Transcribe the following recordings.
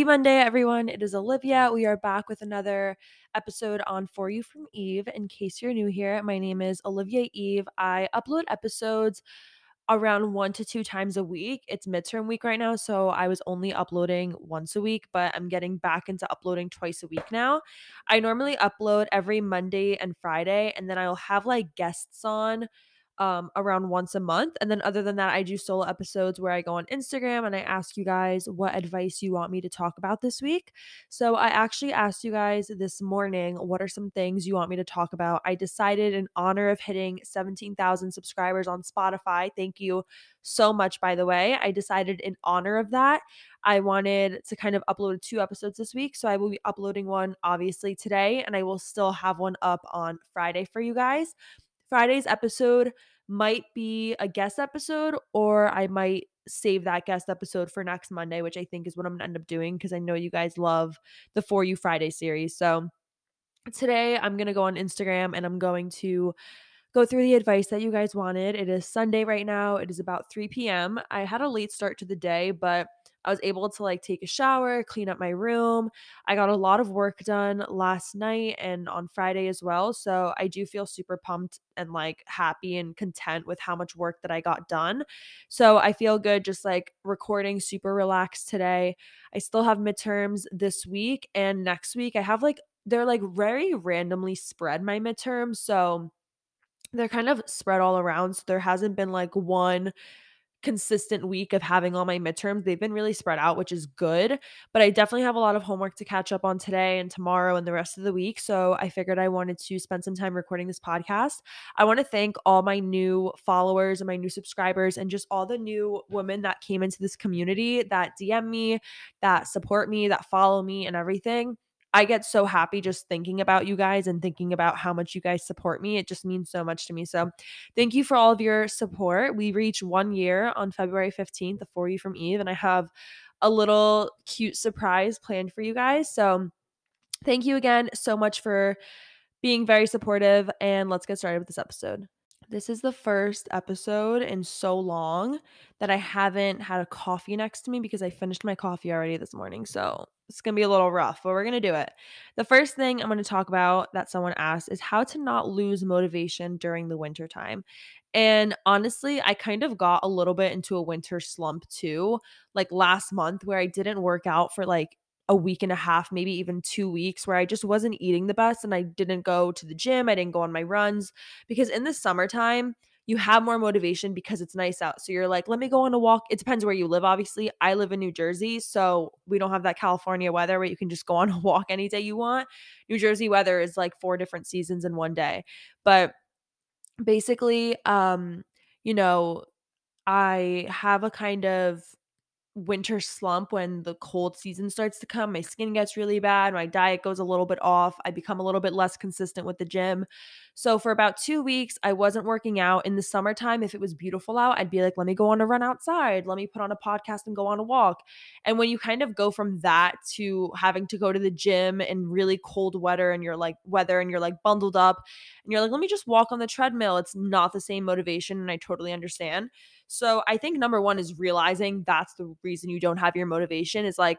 Happy Monday, everyone. It is Olivia. We are back with another episode on For You from Eve. In case you're new here, my name is Olivia Eve. I upload episodes around one to two times a week. It's midterm week right now, so I was only uploading once a week, but I'm getting back into uploading twice a week now. I normally upload every Monday and Friday, and then I'll have like guests on um, around once a month. And then, other than that, I do solo episodes where I go on Instagram and I ask you guys what advice you want me to talk about this week. So, I actually asked you guys this morning, what are some things you want me to talk about? I decided, in honor of hitting 17,000 subscribers on Spotify, thank you so much, by the way. I decided, in honor of that, I wanted to kind of upload two episodes this week. So, I will be uploading one obviously today, and I will still have one up on Friday for you guys. Friday's episode might be a guest episode, or I might save that guest episode for next Monday, which I think is what I'm gonna end up doing because I know you guys love the For You Friday series. So today I'm gonna go on Instagram and I'm going to go through the advice that you guys wanted. It is Sunday right now. It is about 3 p.m. I had a late start to the day, but I was able to like take a shower, clean up my room. I got a lot of work done last night and on Friday as well. So I do feel super pumped and like happy and content with how much work that I got done. So I feel good just like recording super relaxed today. I still have midterms this week and next week. I have like, they're like very randomly spread my midterms. So they're kind of spread all around. So there hasn't been like one consistent week of having all my midterms. They've been really spread out, which is good. But I definitely have a lot of homework to catch up on today and tomorrow and the rest of the week. So I figured I wanted to spend some time recording this podcast. I want to thank all my new followers and my new subscribers and just all the new women that came into this community that DM me, that support me, that follow me, and everything. I get so happy just thinking about you guys and thinking about how much you guys support me. It just means so much to me. So, thank you for all of your support. We reach one year on February 15th, the For You from Eve, and I have a little cute surprise planned for you guys. So, thank you again so much for being very supportive. And let's get started with this episode. This is the first episode in so long that I haven't had a coffee next to me because I finished my coffee already this morning. So it's going to be a little rough, but we're going to do it. The first thing I'm going to talk about that someone asked is how to not lose motivation during the winter time. And honestly, I kind of got a little bit into a winter slump too, like last month where I didn't work out for like a week and a half, maybe even two weeks, where I just wasn't eating the best and I didn't go to the gym. I didn't go on my runs because in the summertime, you have more motivation because it's nice out. So you're like, let me go on a walk. It depends where you live, obviously. I live in New Jersey, so we don't have that California weather where you can just go on a walk any day you want. New Jersey weather is like four different seasons in one day. But basically, um, you know, I have a kind of winter slump when the cold season starts to come. My skin gets really bad. My diet goes a little bit off. I become a little bit less consistent with the gym. So, for about two weeks, I wasn't working out. In the summertime, if it was beautiful out, I'd be like, let me go on a run outside. Let me put on a podcast and go on a walk. And when you kind of go from that to having to go to the gym in really cold weather and you're like, weather and you're like bundled up and you're like, let me just walk on the treadmill, it's not the same motivation. And I totally understand. So I think number one is realizing that's the reason you don't have your motivation is like,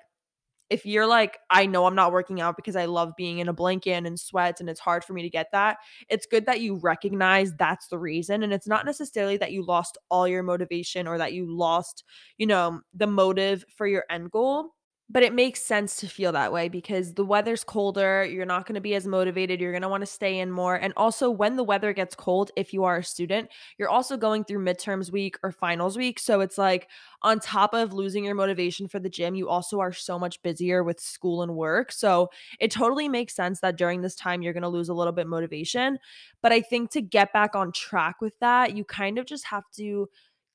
if you're like, I know I'm not working out because I love being in a blanket and sweats and it's hard for me to get that, it's good that you recognize that's the reason. And it's not necessarily that you lost all your motivation or that you lost, you know, the motive for your end goal but it makes sense to feel that way because the weather's colder. You're not going to be as motivated. You're going to want to stay in more. And also, when the weather gets cold, if you are a student, you're also going through midterms week or finals week. So it's like, on top of losing your motivation for the gym, you also are so much busier with school and work. So it totally makes sense that during this time, you're going to lose a little bit motivation. But I think to get back on track with that, you kind of just have to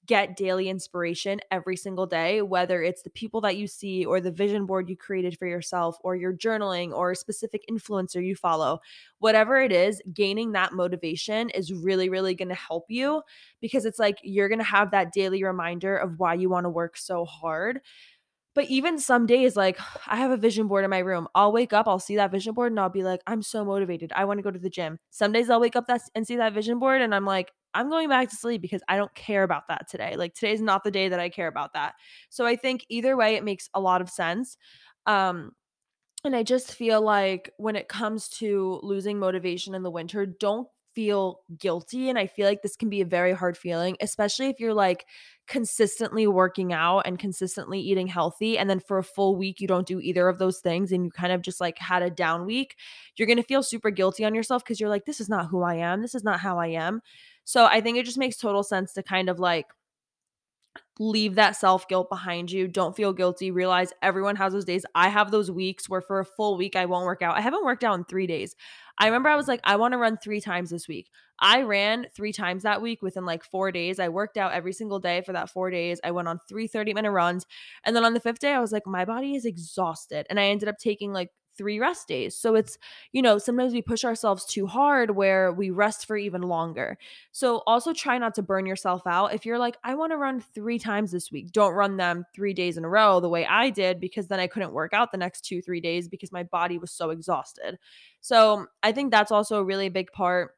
get daily inspiration every single day, whether it's the people that you see or the vision board you created for yourself or your journaling or a specific influencer you follow. Whatever it is, gaining that motivation is really, really going to help you because it's like you're going to have that daily reminder of why you want to work so hard. But even some days, like I have a vision board in my room. I'll wake up, I'll see that vision board, and I'll be like, I'm so motivated. I want to go to the gym. Some days I'll wake up that, and see that vision board, and I'm like, I'm going back to sleep because I don't care about that today. Like today's not the day that I care about that. So I think either way, it makes a lot of sense. Um, and I just feel like when it comes to losing motivation in the winter, don't feel guilty. And I feel like this can be a very hard feeling, especially if you're like consistently working out and consistently eating healthy. And then for a full week, you don't do either of those things and you kind of just like had a down week. You're going to feel super guilty on yourself because you're like, this is not who I am. This is not how I am. So I think it just makes total sense to kind of like leave that self guilt behind you. Don't feel guilty. Realize everyone has those days. I have those weeks where for a full week I won't work out. I haven't worked out in three days. I remember I was like, I want to run three times this week. I ran three times that week within like four days. I worked out every single day for that four days. I went on three 30 minute runs. And then on the fifth day, I was like, my body is exhausted. And I ended up taking like three rest days. So it's, you know, sometimes we push ourselves too hard where we rest for even longer. So also try not to burn yourself out. If you're like, I want to run three times this week, don't run them three days in a row the way I did because then I couldn't work out the next two, three days because my body was so exhausted. So I think that's also a really big part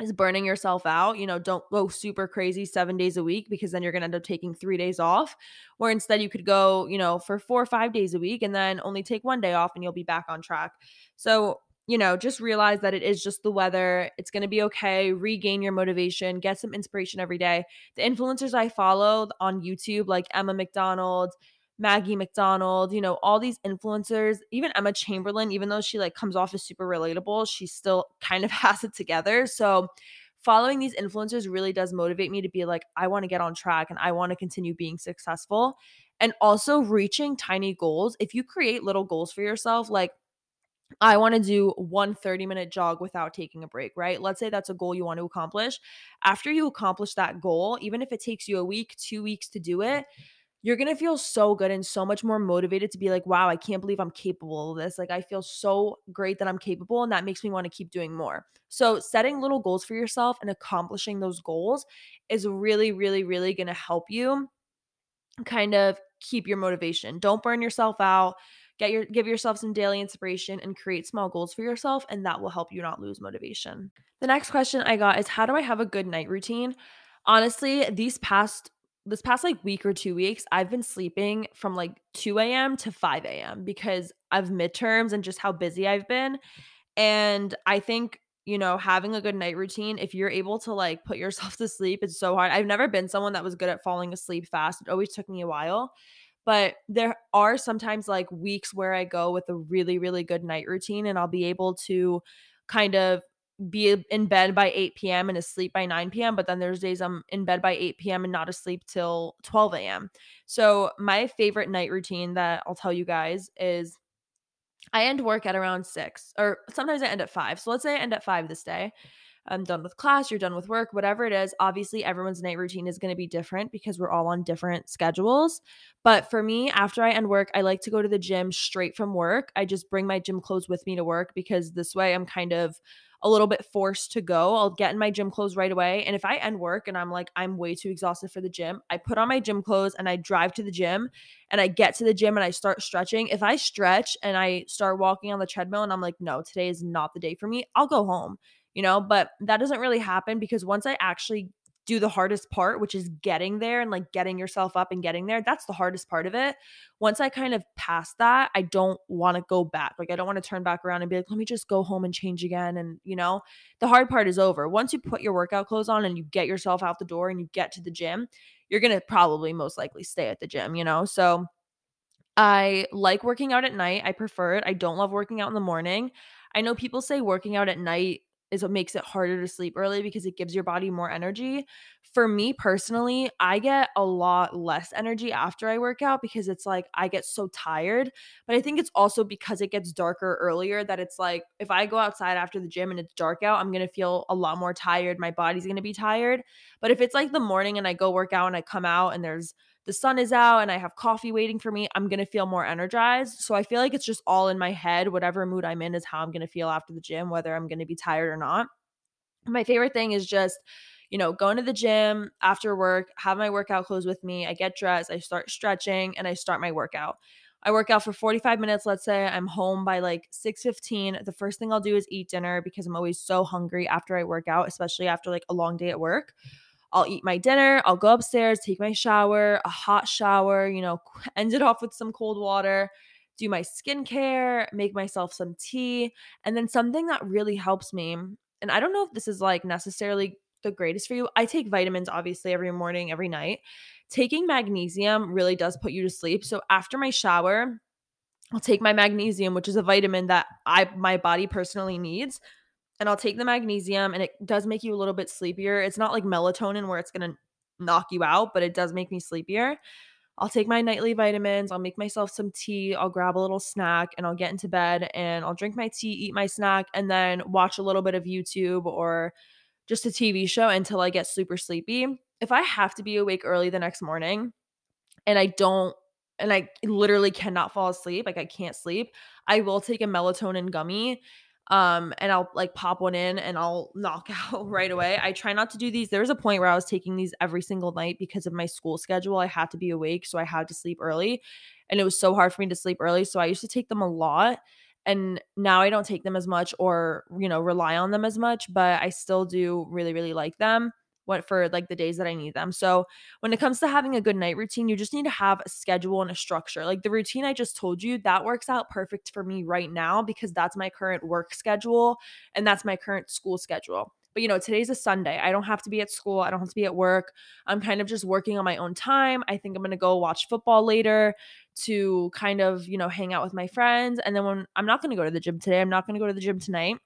is burning yourself out. You know, don't go super crazy seven days a week because then you're going to end up taking three days off. Or instead, you could go, you know, for four or five days a week and then only take one day off and you'll be back on track. So, you know, just realize that it is just the weather. It's going to be okay. Regain your motivation, get some inspiration every day. The influencers I follow on YouTube, like Emma McDonald, Maggie McDonald, you know, all these influencers, even Emma Chamberlain, even though she like comes off as super relatable, she still kind of has it together. So following these influencers really does motivate me to be like, I want to get on track and I want to continue being successful. And also reaching tiny goals. If you create little goals for yourself, like I want to do one 30 minute jog without taking a break, right? Let's say that's a goal you want to accomplish. After you accomplish that goal, even if it takes you a week, two weeks to do it, you're going to feel so good and so much more motivated to be like, wow, I can't believe I'm capable of this. Like, I feel so great that I'm capable, and that makes me want to keep doing more. So, setting little goals for yourself and accomplishing those goals is really, really, really going to help you kind of keep your motivation. Don't burn yourself out. Get your give yourself some daily inspiration and create small goals for yourself and that will help you not lose motivation. The next question I got is how do I have a good night routine? Honestly, these past this past like week or two weeks, I've been sleeping from like 2 a.m. to 5 a.m. because of midterms and just how busy I've been. And I think, you know, having a good night routine, if you're able to like put yourself to sleep, it's so hard. I've never been someone that was good at falling asleep fast. It always took me a while. But there are sometimes like weeks where I go with a really, really good night routine and I'll be able to kind of be in bed by 8 p.m. and asleep by 9 p.m. But then there's days I'm in bed by 8 p.m. and not asleep till 12 a.m. So my favorite night routine that I'll tell you guys is I end work at around six, or sometimes I end at five. So let's say I end at five this day. I'm done with class, you're done with work, whatever it is. Obviously, everyone's night routine is going to be different because we're all on different schedules. But for me, after I end work, I like to go to the gym straight from work. I just bring my gym clothes with me to work because this way I'm kind of a little bit forced to go. I'll get in my gym clothes right away. And if I end work and I'm like, I'm way too exhausted for the gym, I put on my gym clothes and I drive to the gym and I get to the gym and I start stretching. If I stretch and I start walking on the treadmill and I'm like, no, today is not the day for me, I'll go home, you know? But that doesn't really happen because once I actually do the hardest part, which is getting there and like getting yourself up and getting there. That's the hardest part of it. Once I kind of pass that, I don't want to go back. Like, I don't want to turn back around and be like, let me just go home and change again. And, you know, the hard part is over. Once you put your workout clothes on and you get yourself out the door and you get to the gym, you're going to probably most likely stay at the gym, you know? So, I like working out at night. I prefer it. I don't love working out in the morning. I know people say working out at night is what makes it harder to sleep early because it gives your body more energy. For me personally, I get a lot less energy after I work out because it's like I get so tired. But I think it's also because it gets darker earlier that it's like if I go outside after the gym and it's dark out, I'm going to feel a lot more tired. My body's going to be tired. But if it's like the morning and I go work out and I come out and there's the sun is out and I have coffee waiting for me, I'm going to feel more energized. So I feel like it's just all in my head. Whatever mood I'm in is how I'm going to feel after the gym, whether I'm going to be tired or not. My favorite thing is just, you know, going to the gym after work, have my workout clothes with me. I get dressed, I start stretching, and I start my workout. I work out for 45 minutes, let's say I'm home by like 6:15. The first thing I'll do is eat dinner because I'm always so hungry after I work out, especially after like a long day at work. I'll eat my dinner, I'll go upstairs, take my shower, a hot shower, you know, end it off with some cold water, do my skincare, make myself some tea, and then something that really helps me. And I don't know if this is like necessarily the greatest for you. I take vitamins obviously every morning, every night. Taking magnesium really does put you to sleep. So after my shower, I'll take my magnesium, which is a vitamin that I my body personally needs, and I'll take the magnesium and it does make you a little bit sleepier. It's not like melatonin where it's going to knock you out, but it does make me sleepier. I'll take my nightly vitamins, I'll make myself some tea, I'll grab a little snack and I'll get into bed and I'll drink my tea, eat my snack and then watch a little bit of YouTube or just a TV show until I get super sleepy. If I have to be awake early the next morning and I don't and I literally cannot fall asleep, like I can't sleep, I will take a melatonin gummy um and I'll like pop one in and I'll knock out right away. I try not to do these. There was a point where I was taking these every single night because of my school schedule. I had to be awake, so I had to sleep early. And it was so hard for me to sleep early, so I used to take them a lot and now I don't take them as much or, you know, rely on them as much, but I still do really really like them what for like the days that I need them. So when it comes to having a good night routine, you just need to have a schedule and a structure. Like the routine I just told you, that works out perfect for me right now because that's my current work schedule and that's my current school schedule. But you know, today's a Sunday. I don't have to be at school. I don't have to be at work. I'm kind of just working on my own time. I think I'm going to go watch football later to kind of, you know, hang out with my friends. And then when I'm not going to go to the gym today, I'm not going to go to the gym tonight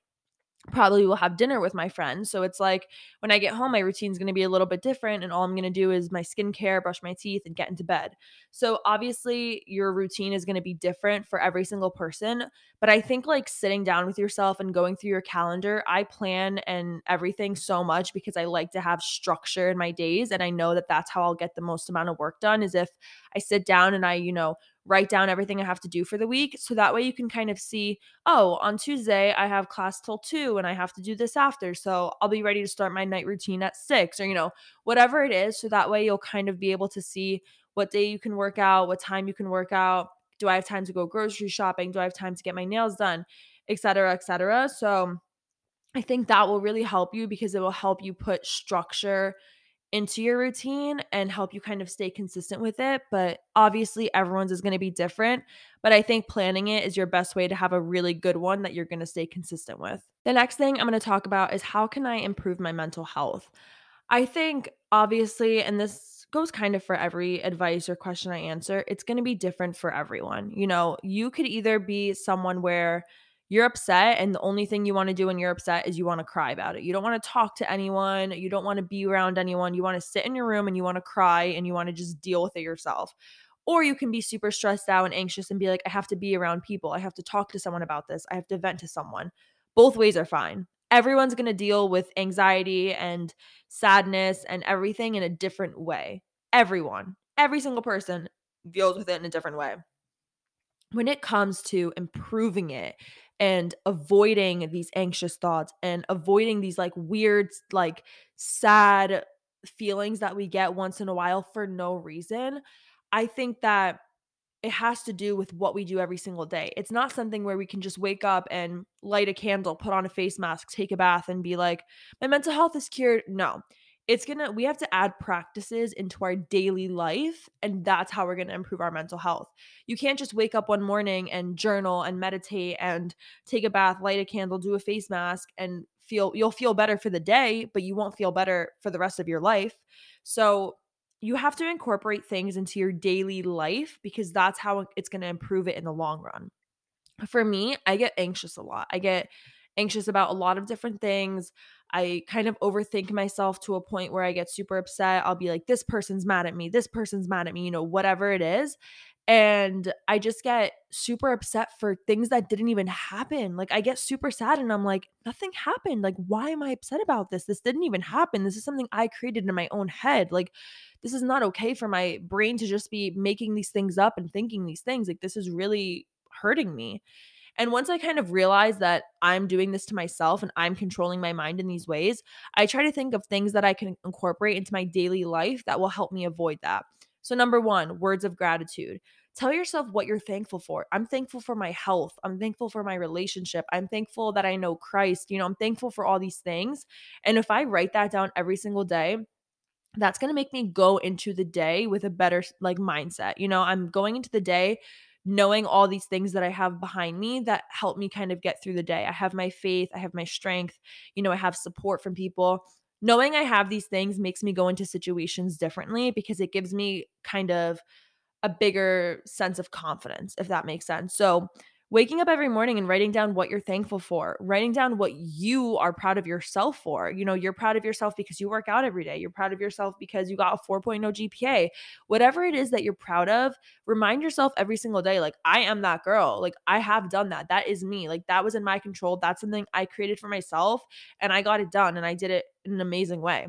probably will have dinner with my friends. So it's like when I get home, my routine's going to be a little bit different. And all I'm going to do is my skincare, brush my teeth, and get into bed. So obviously, your routine is going to be different for every single person. But I think like sitting down with yourself and going through your calendar, I plan and everything so much because I like to have structure in my days. And I know that that's how I'll get the most amount of work done is if I sit down and I, you know, write down everything I have to do for the week. So that way you can kind of see, oh, on Tuesday I have class till two and I have to do this after. So I'll be ready to start my night routine at six or, you know, whatever it is. So that way you'll kind of be able to see what day you can work out, what time you can work out. Do I have time to go grocery shopping? Do I have time to get my nails done? Et cetera, et cetera. So I think that will really help you because it will help you put structure into your routine and help you kind of stay consistent with it. But obviously, everyone's is going to be different. But I think planning it is your best way to have a really good one that you're going to stay consistent with. The next thing I'm going to talk about is how can I improve my mental health? I think, obviously, and this goes kind of for every advice or question I answer, it's going to be different for everyone. You know, you could either be someone where you're upset and the only thing you want to do when you're upset is you want to cry about it. You don't want to talk to anyone, you don't want to be around anyone. You want to sit in your room and you want to cry and you want to just deal with it yourself. Or you can be super stressed out and anxious and be like I have to be around people. I have to talk to someone about this. I have to vent to someone. Both ways are fine. Everyone's going to deal with anxiety and sadness and everything in a different way. Everyone, every single person deals with it in a different way when it comes to improving it and avoiding these anxious thoughts and avoiding these like weird, like sad feelings that we get once in a while for no reason, I think that it has to do with what we do every single day. It's not something where we can just wake up and light a candle, put on a face mask, take a bath, and be like, my mental health is cured. No, it's gonna we have to add practices into our daily life and that's how we're gonna improve our mental health. You can't just wake up one morning and journal and meditate and take a bath light a candle do a face mask and feel you'll feel better for the day but you won't feel better for the rest of your life. So you have to incorporate things into your daily life because that's how it's going to improve it in the long run. For me i get anxious a lot. I get anxious about a lot of different things. I kind of overthink myself to a point where I get super upset. I'll be like, this person's mad at me. This person's mad at me, you know, whatever it is. And I just get super upset for things that didn't even happen. Like, I get super sad and I'm like, nothing happened. Like, why am I upset about this? This didn't even happen. This is something I created in my own head. Like, this is not okay for my brain to just be making these things up and thinking these things. Like, this is really hurting me. And once I kind of realize that I'm doing this to myself and I'm controlling my mind in these ways, I try to think of things that I can incorporate into my daily life that will help me avoid that. So, number one, words of gratitude. Tell yourself what you're thankful for. I'm thankful for my health. I'm thankful for my relationship. I'm thankful that I know Christ. You know, I'm thankful for all these things. And if I write that down every single day, that's going to make me go into the day with a better like mindset. You know, I'm going into the day knowing all these things that I have behind me that help me kind of get through the day. I have my faith, I have my strength, you know, I have support from people. Knowing I have these things makes me go into situations differently because it gives me kind of a bigger sense of confidence, if that makes sense. So, waking up every morning and writing down what you're thankful for, writing down what you are proud of yourself for. You know, you're proud of yourself because you work out every day. You're proud of yourself because you got a 4.0 GPA. Whatever it is that you're proud of, remind yourself every single day like I am that girl. Like I have done that. That is me. Like that was in my control. That's something I created for myself and I got it done and I did it in an amazing way.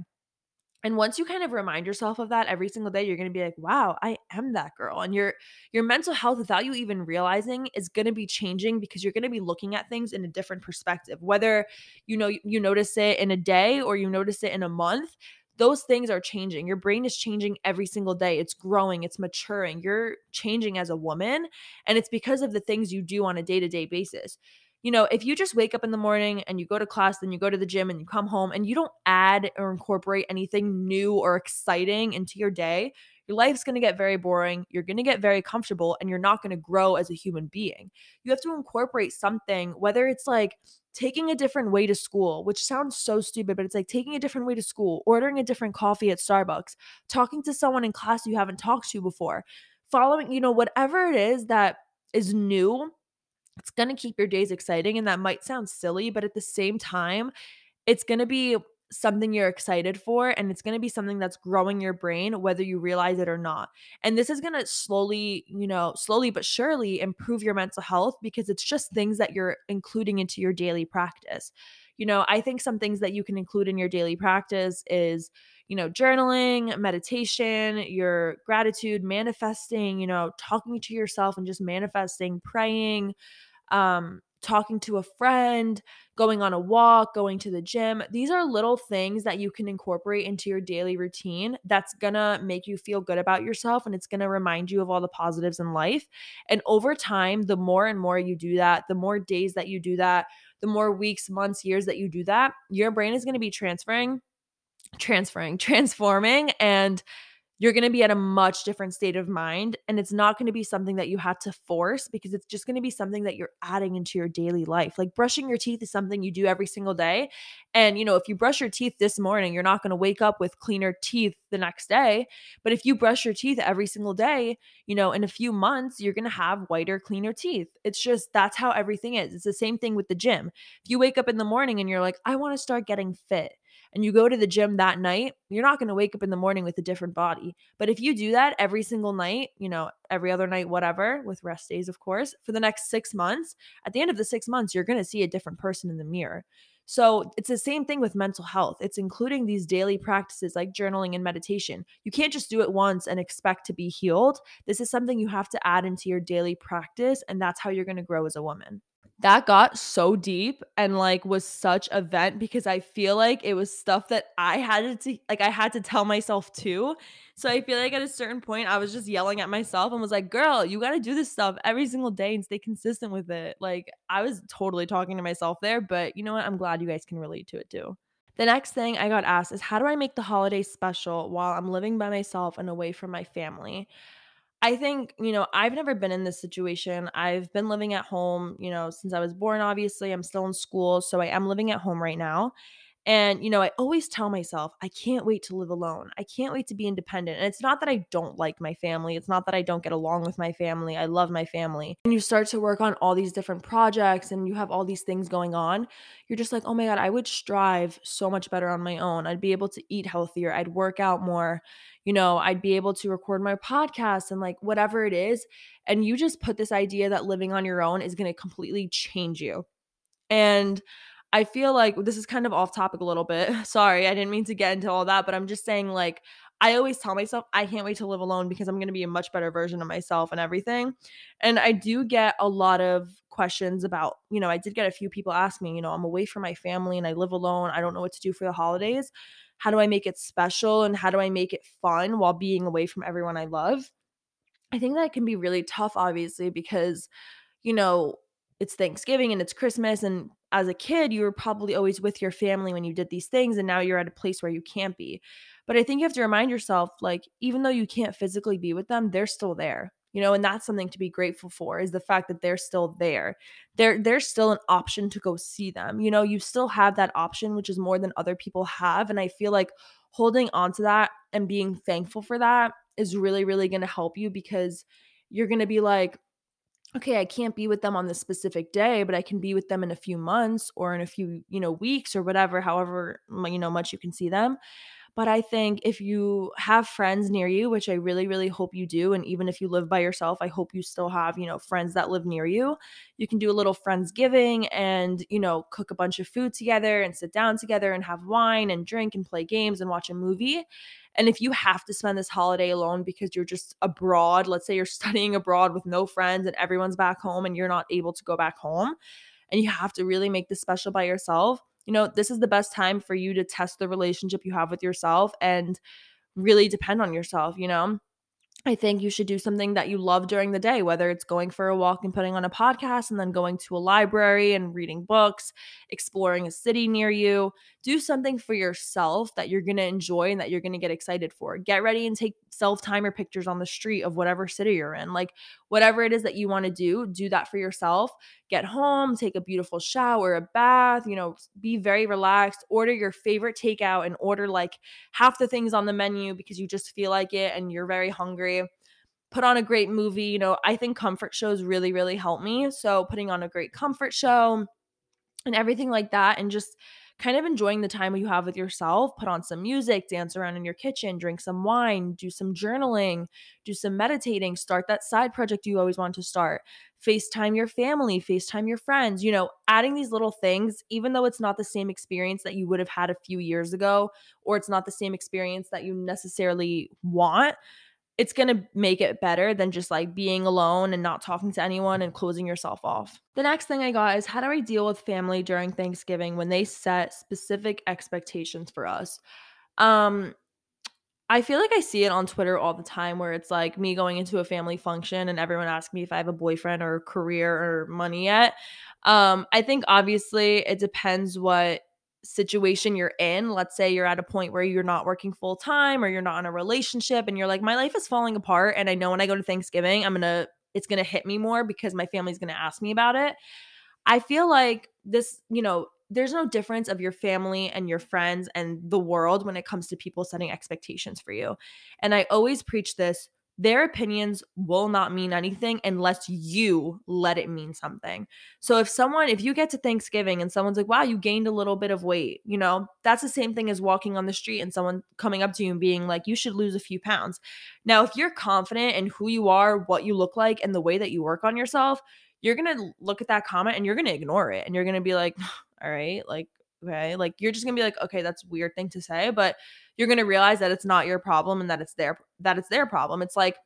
And once you kind of remind yourself of that every single day, you're going to be like, "Wow, I am that girl." And your your mental health without you even realizing is going to be changing because you're going to be looking at things in a different perspective. Whether you know you notice it in a day or you notice it in a month, those things are changing. Your brain is changing every single day. It's growing, it's maturing. You're changing as a woman, and it's because of the things you do on a day-to-day basis you know, if you just wake up in the morning and you go to class, then you go to the gym and you come home and you don't add or incorporate anything new or exciting into your day, your life's going to get very boring. You're going to get very comfortable and you're not going to grow as a human being. You have to incorporate something, whether it's like taking a different way to school, which sounds so stupid, but it's like taking a different way to school, ordering a different coffee at Starbucks, talking to someone in class you haven't talked to before, following, you know, whatever it is that is new it's going to keep your days exciting. And that might sound silly, but at the same time, it's going to be something you're excited for and it's going to be something that's growing your brain whether you realize it or not. And this is going to slowly, you know, slowly but surely improve your mental health because it's just things that you're including into your daily practice. You know, I think some things that you can include in your daily practice is you know, journaling, meditation, your gratitude, manifesting, you know, talking to yourself and just manifesting, praying, um, talking to a friend, going on a walk, going to the gym. These are little things that you can incorporate into your daily routine that's gonna make you feel good about yourself and it's gonna remind you of all the positives in life. And over time, the more and more you do that, the more days that you do that, the more weeks, months, years that you do that, your brain is gonna be transferring transferring, transforming, and you're going to be at a much different state of mind. And it's not going to be something that you have to force because it's just going to be something that you're adding into your daily life. Like brushing your teeth is something you do every single day. And, you know, if you brush your teeth this morning, you're not going to wake up with cleaner teeth the next day. But if you brush your teeth every single day, you know, in a few months, you're going to have whiter, cleaner teeth. It's just that's how everything is. It's the same thing with the gym. If you wake up in the morning and you're like, I want to start getting fit and you go to the gym that night, you're not going to wake up in the morning with a different body. But if you do that every single night, you know, every other night, whatever, with rest days, of course, for the next six months, at the end of the six months, you're going to see a different person in the mirror. So it's the same thing with mental health. It's including these daily practices like journaling and meditation. You can't just do it once and expect to be healed. This is something you have to add into your daily practice, and that's how you're going to grow as a woman that got so deep and like was such a vent because I feel like it was stuff that I had to like I had to tell myself too. So I feel like at a certain point I was just yelling at myself and was like, "Girl, you got to do this stuff every single day and stay consistent with it." Like I was totally talking to myself there, but you know what? I'm glad you guys can relate to it too. The next thing I got asked is how do I make the holidays special while I'm living by myself and away from my family? I think, you know, I've never been in this situation. I've been living at home, you know, since I was born, obviously. I'm still in school. So I am living at home right now. And, you know, I always tell myself, I can't wait to live alone. I can't wait to be independent. And it's not that I don't like my family. It's not that I don't get along with my family. I love my family. And you start to work on all these different projects and you have all these things going on. You're just like, oh my God, I would strive so much better on my own. I'd be able to eat healthier. I'd work out more. You know, I'd be able to record my podcast and like whatever it is. And you just put this idea that living on your own is going to completely change you. And I feel like this is kind of off topic a little bit. Sorry, I didn't mean to get into all that, but I'm just saying, like, I always tell myself I can't wait to live alone because I'm going to be a much better version of myself and everything. And I do get a lot of questions about, you know, I did get a few people ask me, you know, I'm away from my family and I live alone. I don't know what to do for the holidays. How do I make it special and how do I make it fun while being away from everyone I love? I think that can be really tough, obviously, because, you know, it's Thanksgiving and it's Christmas and as a kid, you were probably always with your family when you did these things, and now you're at a place where you can't be. But I think you have to remind yourself, like, even though you can't physically be with them, they're still there. you know, and that's something to be grateful for is the fact that they're still there. There there's still an option to go see them. You know, you still have that option which is more than other people have and I feel like holding on to that and being thankful for that is really really to help you because you're to be like okay, I can't be with them on this specific day, but I can be with them in a few months or in a few, you know, weeks or whatever, however, you know, much you can see them. But I think if you have friends near you, which I really, really hope you do, and even if you live by yourself, I hope you still have, you know, friends that live near you. You can do a little Friendsgiving and, you know, cook a bunch of food together and sit down together and have wine and drink and play games and watch a movie. And if you have to spend this holiday alone because you're just abroad, let's say you're studying abroad with no friends and everyone's back home and you're not able to go back home, and you have to really make this special by yourself you know, this is the best time for you to test the relationship you have with yourself and really depend on yourself, you know? I think you should do something that you love during the day, whether it's going for a walk and putting on a podcast and then going to a library and reading books, exploring a city near you. Do something for yourself that you're going to enjoy and that you're going to get excited for. Get ready and take self timer pictures on the street of whatever city you're in. Like, whatever it is that you want to do, do that for yourself. Get home, take a beautiful shower, a bath, you know, be very relaxed. Order your favorite takeout and order like half the things on the menu because you just feel like it and you're very hungry put on a great movie. You know, I think comfort shows really, really help me. So putting on a great comfort show and everything like that, and just kind of enjoying the time you have with yourself. Put on some music, dance around in your kitchen, drink some wine, do some journaling, do some meditating, start that side project you always want to start. FaceTime your family, FaceTime your friends, you know, adding these little things, even though it's not the same experience that you would have had a few years ago, or it's not the same experience that you necessarily want it's going to make it better than just like being alone and not talking to anyone and closing yourself off. The next thing I got is how do I deal with family during Thanksgiving when they set specific expectations for us? Um I feel like I see it on Twitter all the time where it's like me going into a family function and everyone asking me if I have a boyfriend or career or money yet. Um I think obviously it depends what situation you're in. Let's say you're at a point where you're not working full time or you're not in a relationship and you're like, my life is falling apart. And I know when I go to Thanksgiving, I'm going to, it's going to hit me more because my family's going to ask me about it. I feel like this, you know, there's no difference of your family and your friends and the world when it comes to people setting expectations for you. And I always preach this their opinions will not mean anything unless you let it mean something. So if someone, if you get to Thanksgiving and someone's like, wow, you gained a little bit of weight, you know, that's the same thing as walking on the street and someone coming up to you and being like, you should lose a few pounds. Now, if you're confident in who you are, what you look like, and the way that you work on yourself, you're going to look at that comment and you're going to ignore it and you're going to be like, all right, like, okay, like you're just going to be like, okay, that's weird thing to say, but you're going to realize that it's not your problem and that it's their that it's their problem. It's like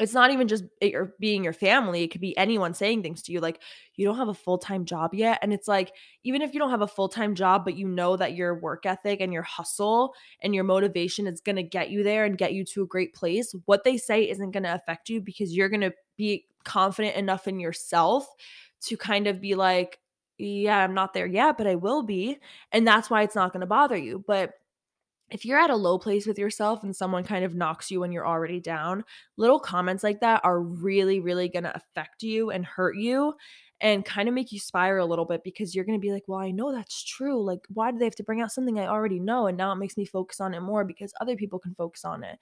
it's not even just or being your family it could be anyone saying things to you like you don't have a full-time job yet and it's like even if you don't have a full-time job but you know that your work ethic and your hustle and your motivation is going to get you there and get you to a great place what they say isn't going to affect you because you're going to be confident enough in yourself to kind of be like yeah i'm not there yet but i will be and that's why it's not going to bother you but if you're at a low place with yourself and someone kind of knocks you when you're already down, little comments like that are really, really going to affect you and hurt you and kind of make you spiral a little bit because you're going to be like, well, I know that's true. Like, why do they have to bring out something I already know? And now it makes me focus on it more because other people can focus on it.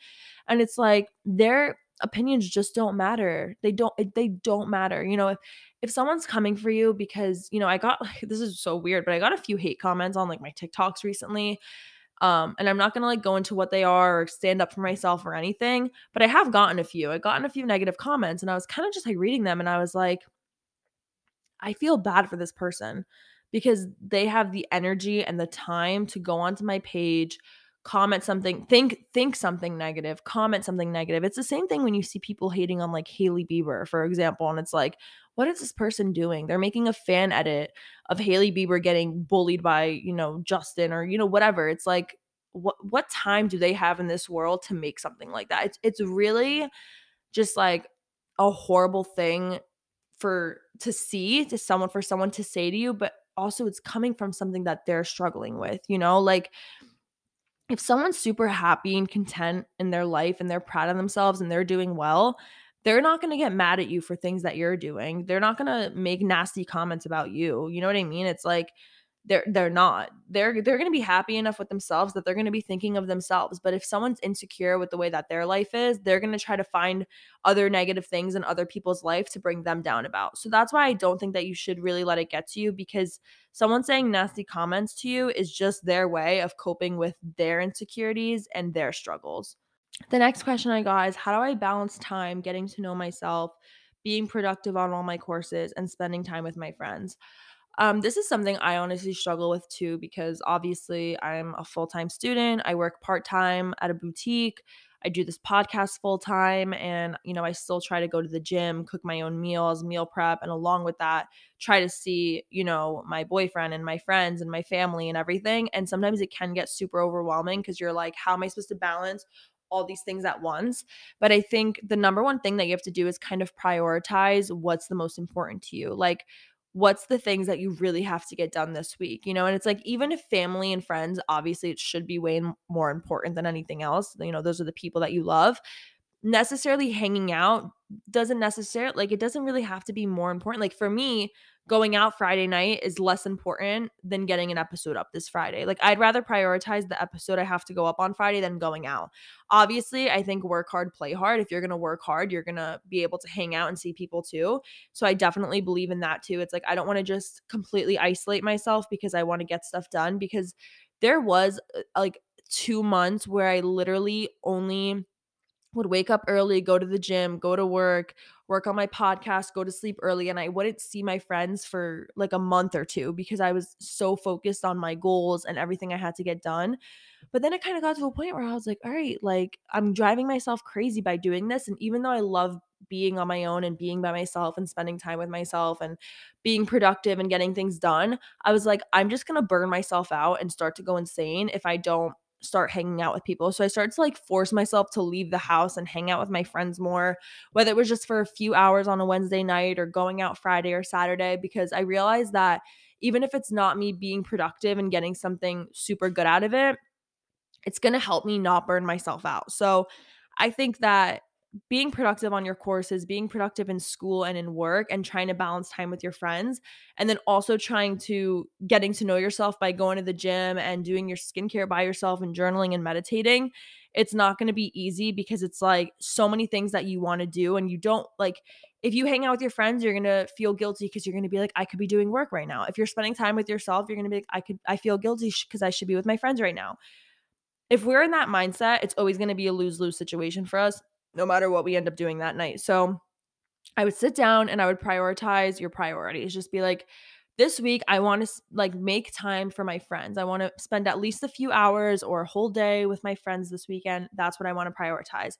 And it's like their opinions just don't matter. They don't, they don't matter. You know, if, if someone's coming for you because, you know, I got, like, this is so weird, but I got a few hate comments on like my TikToks recently um, and I'm not gonna like go into what they are or stand up for myself or anything, but I have gotten a few. I've gotten a few negative comments, and I was kind of just like reading them, and I was like, I feel bad for this person because they have the energy and the time to go onto my page, comment something, think think something negative, comment something negative. It's the same thing when you see people hating on like Hailey Bieber, for example, and it's like, what is this person doing? They're making a fan edit of Hailey Bieber getting bullied by, you know, Justin or, you know, whatever. It's like, what what time do they have in this world to make something like that? It's it's really just like a horrible thing for to see to someone for someone to say to you, but also it's coming from something that they're struggling with, you know? Like if someone's super happy and content in their life and they're proud of themselves and they're doing well, they're not going to get mad at you for things that you're doing. They're not going to make nasty comments about you. You know what I mean? It's like they're they're not. They're they're going to be happy enough with themselves that they're going to be thinking of themselves. But if someone's insecure with the way that their life is, they're going to try to find other negative things in other people's life to bring them down about. So that's why I don't think that you should really let it get to you because someone saying nasty comments to you is just their way of coping with their insecurities and their struggles. The next question I got is how do I balance time getting to know myself, being productive on all my courses and spending time with my friends? Um, this is something I honestly struggle with too because obviously I'm a full time student. I work part time at a boutique. I do this podcast full time and you know I still try to go to the gym, cook my own meals, meal prep and along with that try to see, you know, my boyfriend and my friends and my family and everything and sometimes it can get super overwhelming because you're like how am I supposed to balance all these things at once. But I think the number one thing that you have to do is kind of prioritize what's the most important to you. Like, what's the things that you really have to get done this week you know and it's like even if family and friends obviously it should be way more important than anything else you know those are the people that you love necessarily hanging out doesn't necessarily like it doesn't really have to be more important like for me going out Friday night is less important than getting an episode up this Friday. Like I'd rather prioritize the episode I have to go up on Friday than going out. Obviously, I think work hard, play hard. If you're going to work hard, you're going to be able to hang out and see people too. So I definitely believe in that too. It's like I don't want to just completely isolate myself because I want to get stuff done because there was uh, like 2 months where I literally only would wake up early, go to the gym, go to work, work on my podcast, go to sleep early. And I wouldn't see my friends for like a month or two because I was so focused on my goals and everything I had to get done. But then it kind of got to a point where I was like, all right, like I'm driving myself crazy by doing this. And even though I love being on my own and being by myself and spending time with myself and being productive and getting things done, I was like, I'm just going to burn myself out and start to go insane if I don't start hanging out with people. So I started to like force myself to leave the house and hang out with my friends more, whether it was just for a few hours on a Wednesday night or going out Friday or Saturday, because I realized that even if it's not me being productive and getting something super good out of it, it's going to help me not burn myself out. So I think that being productive on your courses, being productive in school and in work, and trying to balance time with your friends. And then also trying to getting to know yourself by going to the gym and doing your skincare by yourself and journaling and meditating. It's not going to be easy because it's like so many things that you want to do. And you don't like, if you hang out with your friends, you're going to feel guilty because you're going to be like, I could be doing work right now. If you're spending time with yourself, you're going to be like, I could, I feel guilty because I should be with my friends right now. If we're in that mindset, it's always going to be a lose lose situation for us no matter what we end up doing that night. So I would sit down and I would prioritize your priorities. Just be like, this week I want to like make time for my friends. I want to spend at least a few hours or a whole day with my friends this weekend. That's what I want to prioritize.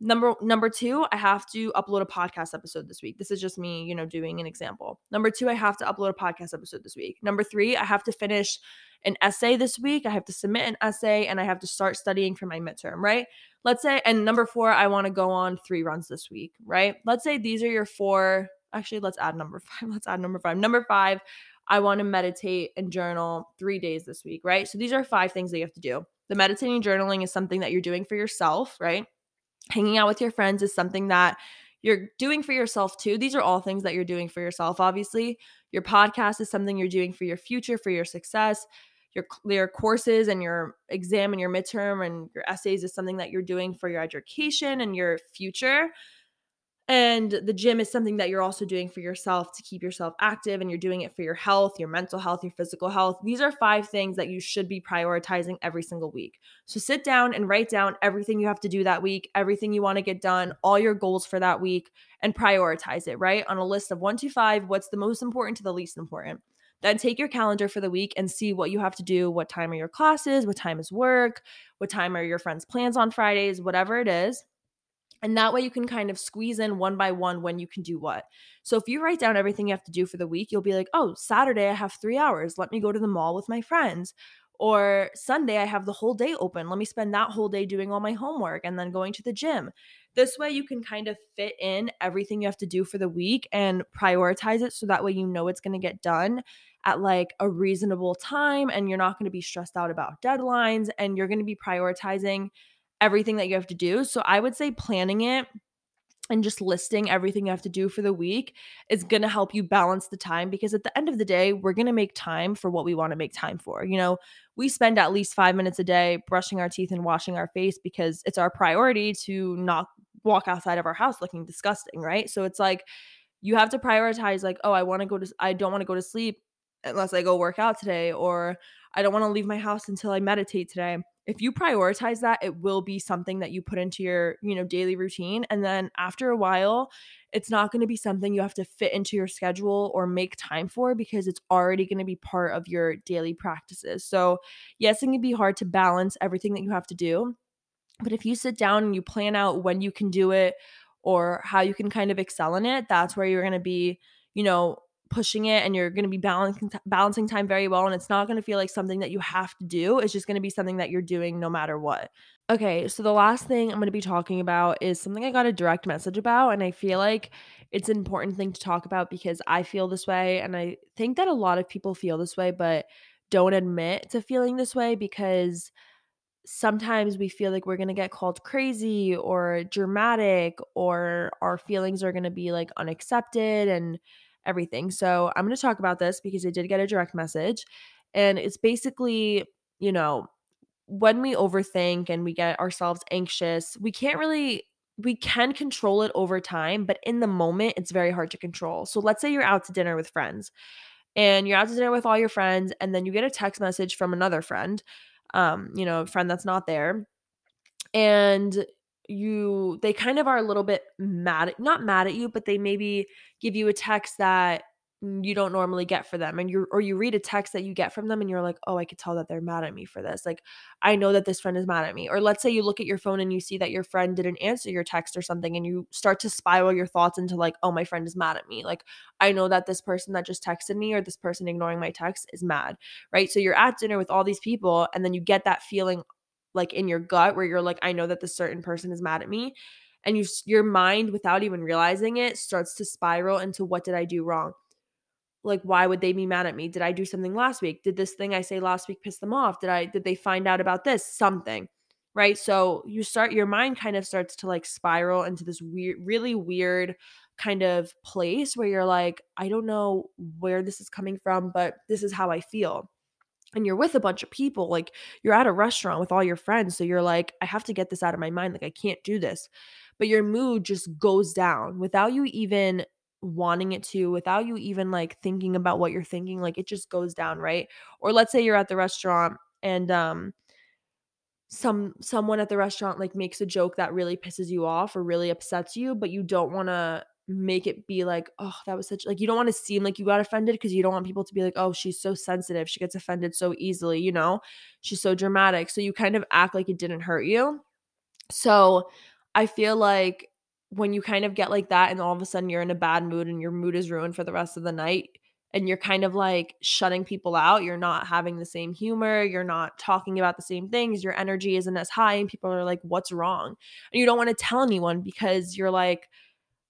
Number number 2, I have to upload a podcast episode this week. This is just me, you know, doing an example. Number 2, I have to upload a podcast episode this week. Number 3, I have to finish an essay this week. I have to submit an essay and I have to start studying for my midterm, right? Let's say, and number four, I want to go on three runs this week, right? Let's say these are your four. Actually, let's add number five. Let's add number five. Number five, I want to meditate and journal three days this week, right? So these are five things that you have to do. The meditating journaling is something that you're doing for yourself, right? Hanging out with your friends is something that you're doing for yourself too. These are all things that you're doing for yourself, obviously. Your podcast is something you're doing for your future, for your success your your courses and your exam and your midterm and your essays is something that you're doing for your education and your future and the gym is something that you're also doing for yourself to keep yourself active and you're doing it for your health, your mental health, your physical health. These are five things that you should be prioritizing every single week. So sit down and write down everything you have to do that week, everything you want to get done, all your goals for that week, and prioritize it, right? On a list of one to five, what's the most important to the least important. Then take your calendar for the week and see what you have to do, what time are your classes, what time is work, what time are your friends' plans on Fridays, whatever it is. And that way you can kind of squeeze in one by one when you can do what. So if you write down everything you have to do for the week, you'll be like, oh, Saturday I have three hours. Let me go to the mall with my friends. Or Sunday I have the whole day open. Let me spend that whole day doing all my homework and then going to the gym. This way, you can kind of fit in everything you have to do for the week and prioritize it so that way you know it's going to get done at like a reasonable time and you're not going to be stressed out about deadlines and you're going to be prioritizing everything that you have to do. So I would say planning it and just listing everything you have to do for the week is going to help you balance the time because at the end of the day, we're going to make time for what we want to make time for. You know, we spend at least five minutes a day brushing our teeth and washing our face because it's our priority to not walk outside of our house looking disgusting, right? So it's like you have to prioritize, like, oh, I want to go to, I don't want to go to sleep unless I go work out today, or I don't want to leave my house until I meditate today. If you prioritize that it will be something that you put into your you know daily routine and then after a while it's not going to be something you have to fit into your schedule or make time for because it's already going to be part of your daily practices. So yes it can be hard to balance everything that you have to do but if you sit down and you plan out when you can do it or how you can kind of excel in it that's where you're going to be you know pushing it and you're going to be balancing balancing time very well and it's not going to feel like something that you have to do it's just going to be something that you're doing no matter what. Okay so the last thing i'm going to be talking about is something i got a direct message about and i feel like it's an important thing to talk about because i feel this way and i think that a lot of people feel this way but don't admit to feeling this way because sometimes we feel like we're going to get called crazy or dramatic or our feelings are going to be like unaccepted and everything. So I'm going to talk about this because I did get a direct message. And it's basically, you know, when we overthink and we get ourselves anxious, we can't really we can control it over time, but in the moment it's very hard to control. So let's say you're out to dinner with friends and you're out to dinner with all your friends and then you get a text message from another friend, um, you know, a friend that's not there. And you they kind of are a little bit mad not mad at you but they maybe give you a text that you don't normally get for them and you or you read a text that you get from them and you're like oh i could tell that they're mad at me for this like i know that this friend is mad at me. Or let's say you look at your phone and you see that your friend didn't answer your text or something and you start to spiral your thoughts into like oh my friend is mad at me like i know that this person that just texted me or this person ignoring my text is mad right? So you're at dinner with all these people and then you get that feeling like in your gut where you're like I know that this certain person is mad at me and you your mind without even realizing it starts to spiral into what did I do wrong? Like why would they be mad at me? Did I do something last week? Did this thing I say last week piss them off? Did I did they find out about this? Something. Right? So you start your mind kind of starts to like spiral into this weird really weird kind of place where you're like I don't know where this is coming from, but this is how I feel and you're with a bunch of people like you're at a restaurant with all your friends so you're like i have to get this out of my mind like i can't do this. But your mood just goes down without you even wanting it to without you even like thinking about what you're thinking like it just goes down right? Or let's say you're at the restaurant and um some someone at the restaurant like makes a joke that really pisses you off or really upsets you but you don't want to make it be like, oh, that was such like you don't want to seem like you got offended because you don't want people to be like, oh, she's so sensitive. She gets offended so easily, you know? She's so dramatic. So you kind of act like it didn't hurt you. So I feel like when you kind of get like that and all of a sudden you're in a bad mood and your mood is ruined for the rest of the night and you're kind of like shutting people out, you're not having the same humor, you're not talking about the same things, your energy isn't as high and people are like, "What's wrong?" And you don't want to tell anyone because you're like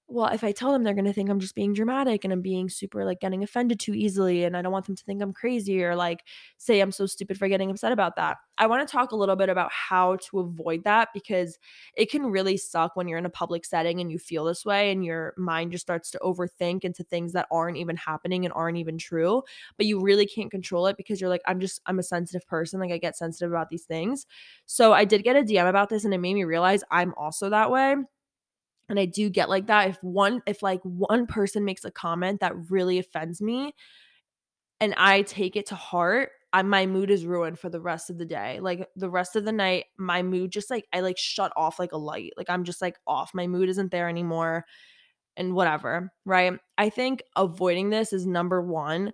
well, if I tell them, they're going to think I'm just being dramatic and I'm being super like getting offended too easily. And I don't want them to think I'm crazy or like say I'm so stupid for getting upset about that. I want to talk a little bit about how to avoid that because it can really suck when you're in a public setting and you feel this way and your mind just starts to overthink into things that aren't even happening and aren't even true. But you really can't control it because you're like, I'm just, I'm a sensitive person. Like I get sensitive about these things. So I did get a DM about this and it made me realize I'm also that way and I do get like that if one if like one person makes a comment that really offends me and I take it to heart, I, my mood is ruined for the rest of the day. Like the rest of the night, my mood just like I like shut off like a light. Like I'm just like off. My mood isn't there anymore and whatever, right? I think avoiding this is number 1.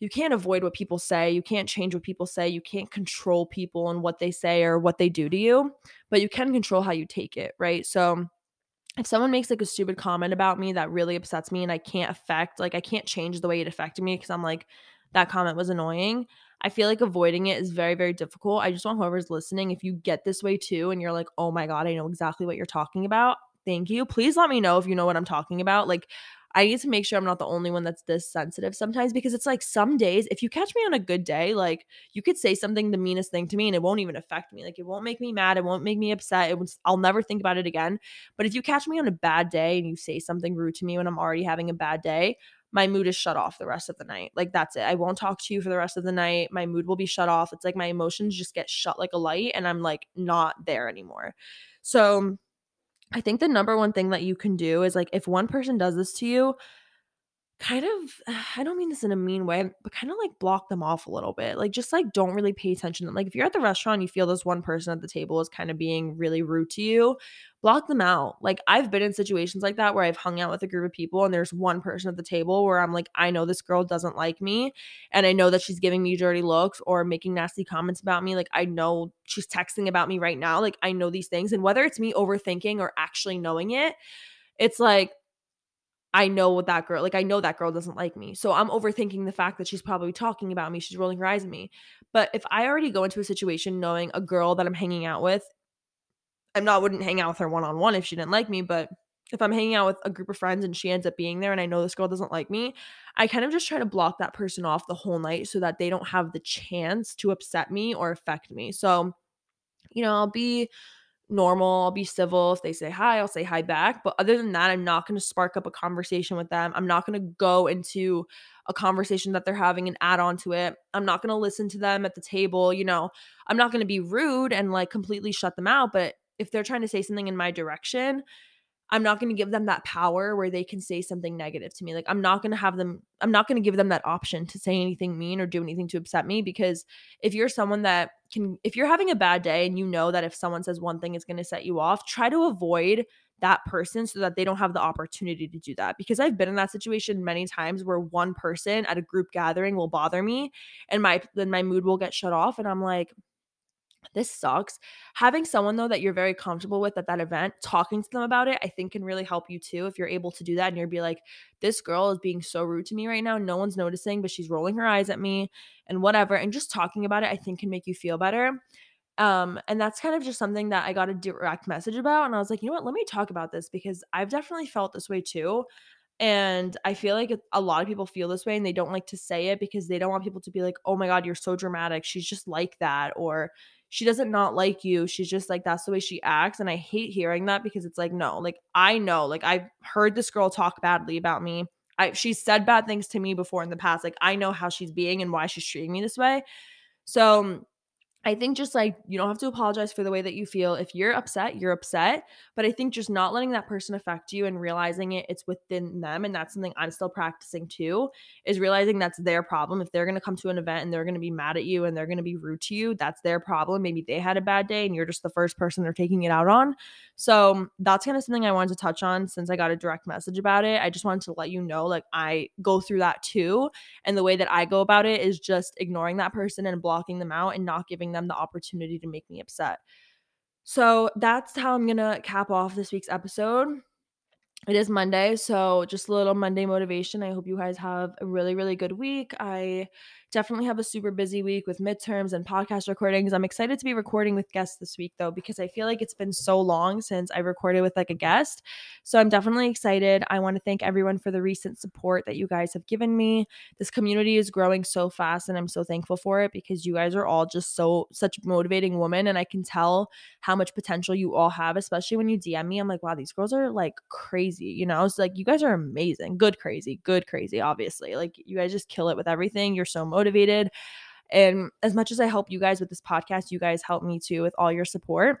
You can't avoid what people say. You can't change what people say. You can't control people and what they say or what they do to you, but you can control how you take it, right? So if someone makes like a stupid comment about me that really upsets me and I can't affect, like I can't change the way it affected me because I'm like, that comment was annoying. I feel like avoiding it is very, very difficult. I just want whoever's listening, if you get this way too and you're like, oh my God, I know exactly what you're talking about, thank you. Please let me know if you know what I'm talking about. Like, I need to make sure I'm not the only one that's this sensitive sometimes because it's like some days, if you catch me on a good day, like you could say something the meanest thing to me and it won't even affect me. Like it won't make me mad. It won't make me upset. It was, I'll never think about it again. But if you catch me on a bad day and you say something rude to me when I'm already having a bad day, my mood is shut off the rest of the night. Like that's it. I won't talk to you for the rest of the night. My mood will be shut off. It's like my emotions just get shut like a light and I'm like not there anymore. So I think the number one thing that you can do is like if one person does this to you, kind of I don't mean this in a mean way, but kind of like block them off a little bit. Like just like don't really pay attention to them. Like if you're at the restaurant, you feel this one person at the table is kind of being really rude to you, block them out. Like I've been in situations like that where I've hung out with a group of people and there's one person at the table where I'm like, I know this girl doesn't like me and I know that she's giving me dirty looks or making nasty comments about me. Like I know she's texting about me right now. Like I know these things. And whether it's me overthinking or actually knowing it, it's like I know what that girl like I know that girl doesn't like me. So I'm overthinking the fact that she's probably talking about me. She's rolling her eyes at me. But if I already go into a situation knowing a girl that I'm hanging out with, I'm not wouldn't hang out with her one on one if she didn't like me, but if I'm hanging out with a group of friends and she ends up being there and I know this girl doesn't like me, I kind of just try to block that person off the whole night so that they don't have the chance to upset me or affect me. So, you know, I'll be normal. I'll be civil. If they say hi, I'll say hi back. But other than that, I'm not going to spark up a conversation with them. I'm not going to go into a conversation that they're having and add on to it. I'm not going to listen to them at the table. You know, I'm not going to be rude and like completely shut them out. But if they're trying to say something in my direction, I'm not going to give them that power where they can say something negative to me. Like I'm not going to have them I'm not going to give them that option to say anything mean or do anything to upset me because if you're someone that can if you're having a bad day and you know that if someone says one thing it's going to set you off, try to avoid that person so that they don't have the opportunity to do that because I've been in that situation many times where one person at a group gathering will bother me and my then my mood will get shut off and I'm like this sucks. Having someone though that you're very comfortable with at that event, talking to them about it, I think can really help you too. If you're able to do that and you're be like, this girl is being so rude to me right now. No one's noticing, but she's rolling her eyes at me and whatever. And just talking about it, I think can make you feel better. Um, and that's kind of just something that I got a direct message about. And I was like, you know what, let me talk about this because I've definitely felt this way too. And I feel like a lot of people feel this way and they don't like to say it because they don't want people to be like, oh my God, you're so dramatic. She's just like that. Or she doesn't not like you. She's just like that's the way she acts. And I hate hearing that because it's like, no, like I know, like I've heard this girl talk badly about me. I she's said bad things to me before in the past. Like I know how she's being and why she's treating me this way. So I think just like you don't have to apologize for the way that you feel. If you're upset, you're upset. But I think just not letting that person affect you and realizing it, it's within them. And that's something I'm still practicing too, is realizing that's their problem. If they're going to come to an event and they're going to be mad at you and they're going to be rude to you, that's their problem. Maybe they had a bad day and you're just the first person they're taking it out on. So that's kind of something I wanted to touch on since I got a direct message about it. I just wanted to let you know, like, I go through that too. And the way that I go about it is just ignoring that person and blocking them out and not giving giving them the opportunity to make me upset. So that's how I'm going to cap off this week's episode. It is Monday, so just a little Monday motivation. I hope you guys have a really, really good week. I definitely have a super busy week with midterms and podcast recordings. I'm excited to be recording with guests this week though, because I feel like it's been so long since I recorded with like a guest. So I'm definitely excited. I want to thank everyone for the recent support that you guys have given me. This community is growing so fast and I'm so thankful for it because you guys are all just so such motivating women and I can tell how much potential you all have, especially when you DM me. I'm like, wow, these girls are like crazy, you know? It's like you guys are amazing. Good crazy, good crazy, obviously. Like you guys just kill it with everything. You're so motivated. And as much as I help you guys with this podcast, you guys help me too with all your support.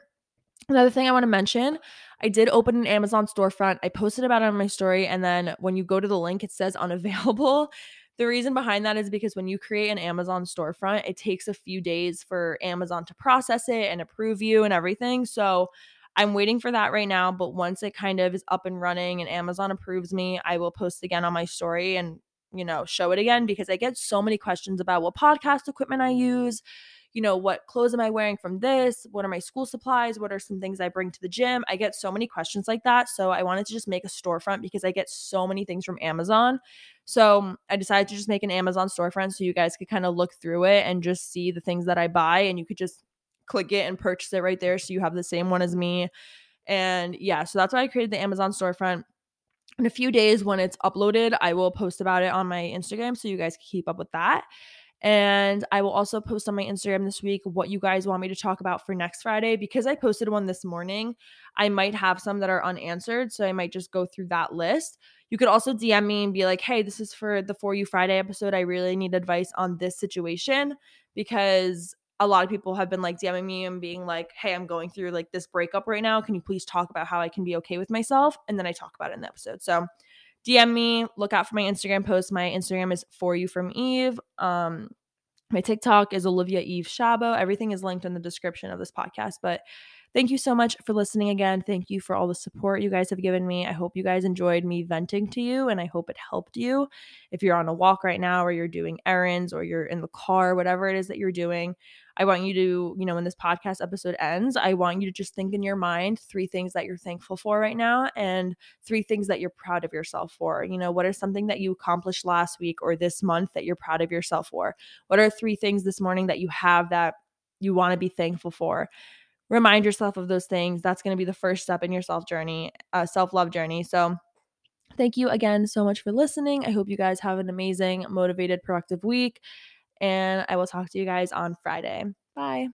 Another thing I want to mention, I did open an Amazon storefront. I posted about it on my story. And then when you go to the link, it says unavailable. The reason behind that is because when you create an Amazon storefront, it takes a few days for Amazon to process it and approve you and everything. So I'm waiting for that right now. But once it kind of is up and running and Amazon approves me, I will post again on my story and you know, show it again because I get so many questions about what podcast equipment I use, you know, what clothes am I wearing from this? What are my school supplies? What are some things I bring to the gym? I get so many questions like that. So I wanted to just make a storefront because I get so many things from Amazon. So I decided to just make an Amazon storefront so you guys could kind of look through it and just see the things that I buy and you could just click it and purchase it right there so you have the same one as me. And yeah, so that's why I created the Amazon storefront in a few days when it's uploaded, I will post about it on my Instagram so you guys can keep up with that. And I will also post on my Instagram this week what you guys want me to talk about for next Friday. Because I posted one this morning, I might have some that are unanswered. So I might just go through that list. You could also DM me and be like, hey, this is for the For You Friday episode. I really need advice on this situation because a lot of people have been like DMing me and being like, hey, I'm going through like this breakup right now. Can you please talk about how I can be okay with myself? And then I talk about it in the episode. So DM me, look out for my Instagram post. My Instagram is for you from Eve. Um, my TikTok is Olivia Eve Shabo. Everything is linked in the description of this podcast. But Thank you so much for listening again. Thank you for all the support you guys have given me. I hope you guys enjoyed me venting to you and I hope it helped you. If you're on a walk right now or you're doing errands or you're in the car, whatever it is that you're doing, I want you to, you know, when this podcast episode ends, I want you to just think in your mind three things that you're thankful for right now and three things that you're proud of yourself for. You know, what is something that you accomplished last week or this month that you're proud of yourself for? What are three things this morning that you have that you want to be thankful for? Remind yourself of those things. That's going to be the first step in your self journey, uh, self love journey. So, thank you again so much for listening. I hope you guys have an amazing, motivated, productive week. And I will talk to you guys on Friday. Bye.